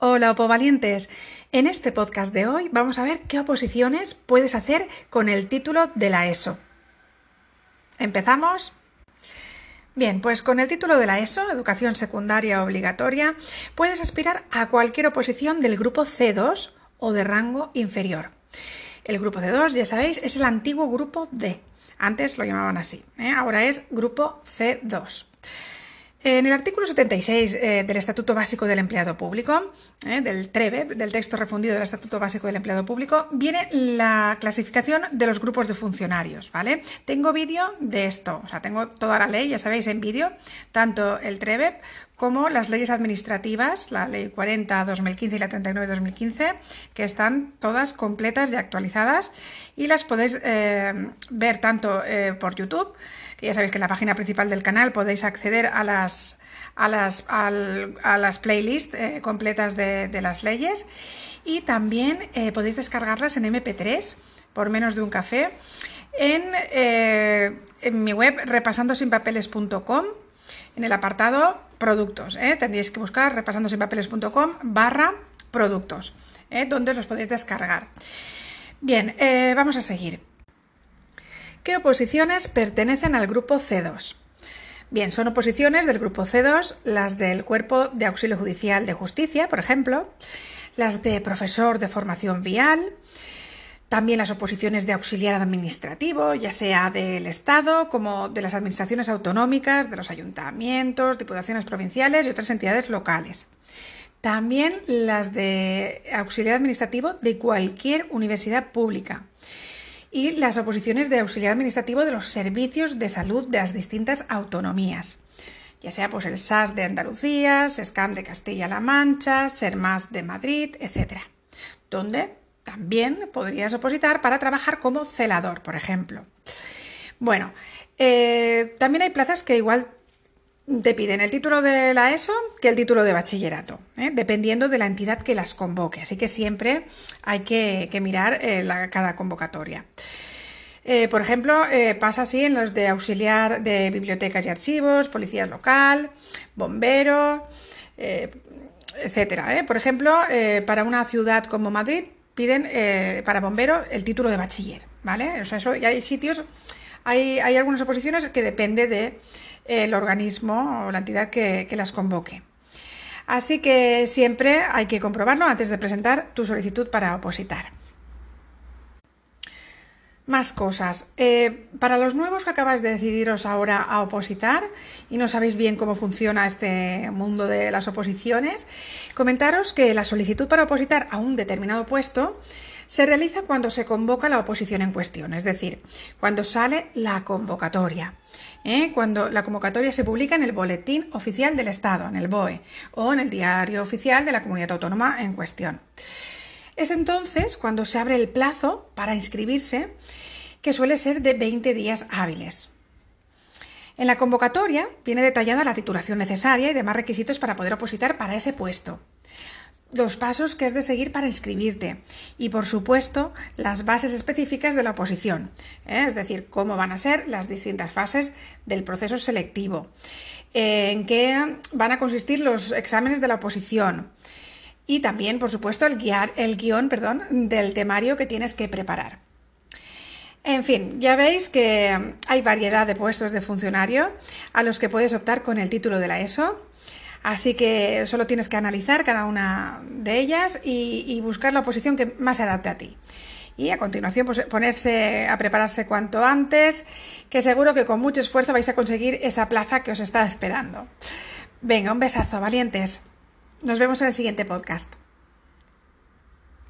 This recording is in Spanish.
Hola opovalientes. En este podcast de hoy vamos a ver qué oposiciones puedes hacer con el título de la ESO. ¿Empezamos? Bien, pues con el título de la ESO, Educación Secundaria Obligatoria, puedes aspirar a cualquier oposición del grupo C2 o de rango inferior. El grupo C2, ya sabéis, es el antiguo grupo D. Antes lo llamaban así, ¿eh? ahora es grupo C2. En el artículo 76 eh, del Estatuto Básico del Empleado Público, eh, del TREBE, del texto refundido del Estatuto Básico del Empleado Público, viene la clasificación de los grupos de funcionarios, ¿vale? Tengo vídeo de esto, o sea, tengo toda la ley, ya sabéis, en vídeo, tanto el TREBE como las leyes administrativas, la Ley 40-2015 y la 39-2015, que están todas completas y actualizadas y las podéis eh, ver tanto por YouTube, que ya sabéis que en la página principal del canal podéis acceder a las, a las, a las playlists eh, completas de, las leyes y también eh, podéis descargarlas en MP3 por menos de un café en, eh, en mi web repasandosinpapeles.com en el apartado productos. Tendréis que buscar repasandosinpapeles.com barra productos, donde los podéis descargar. Bien, vamos a seguir. ¿Qué oposiciones pertenecen al grupo C2? Bien, son oposiciones del grupo C2 las del Cuerpo de Auxilio Judicial de Justicia, por ejemplo, las de profesor de formación vial, también las oposiciones de auxiliar administrativo, ya sea del Estado como de las administraciones autonómicas, de los ayuntamientos, diputaciones provinciales y otras entidades locales. También las de auxiliar administrativo de cualquier universidad pública y las oposiciones de auxiliar administrativo de los servicios de salud de las distintas autonomías, ya sea pues el SAS de Andalucía, SESCAM de Castilla-La Mancha, SERMAS de Madrid, etc. también podrías opositar para trabajar como celador, por ejemplo. Bueno, eh, también hay plazas que igual te piden el título de la ESO que el título de bachillerato, ¿eh? dependiendo de la entidad que las convoque. Así que siempre hay que, mirar eh, cada convocatoria. Por ejemplo, pasa así en los de auxiliar de bibliotecas y archivos, policía local, bombero, etcétera. Por ejemplo, para una ciudad como Madrid piden para bombero el título de bachiller, ¿vale? O sea, eso, y hay sitios, hay, hay algunas oposiciones que depende de el organismo o la entidad que, las convoque. Así que siempre hay que comprobarlo antes de presentar tu solicitud para opositar. Más cosas. Eh, para los nuevos que acabáis de decidiros ahora a opositar y no sabéis bien cómo funciona este mundo de las oposiciones, comentaros que la solicitud para opositar a un determinado puesto se realiza cuando se convoca la oposición en cuestión, es decir, cuando sale la convocatoria. ¿eh? Cuando la convocatoria se publica en el Boletín Oficial del Estado, en el BOE, o en el Diario Oficial de la Comunidad Autónoma en cuestión. Es entonces cuando se abre el plazo para inscribirse, que suele ser de 20 días hábiles. En la convocatoria viene detallada la titulación necesaria y demás requisitos para poder opositar para ese puesto los pasos que has de seguir para inscribirte y, por supuesto, las bases específicas de la oposición, ¿eh? es decir, cómo van a ser las distintas fases del proceso selectivo, en qué van a consistir los exámenes de la oposición y también, por supuesto, el, guiar, el guion perdón, del temario que tienes que preparar. En fin, ya veis que hay variedad de puestos de funcionario a los que puedes optar con el título de la ESO Así que solo tienes que analizar cada una de ellas y, buscar la oposición que más se adapte a ti. Y a continuación, pues, ponerse a prepararse cuanto antes, que seguro que con mucho esfuerzo vais a conseguir esa plaza que os está esperando. Venga, un besazo, valientes. Nos vemos en el siguiente podcast.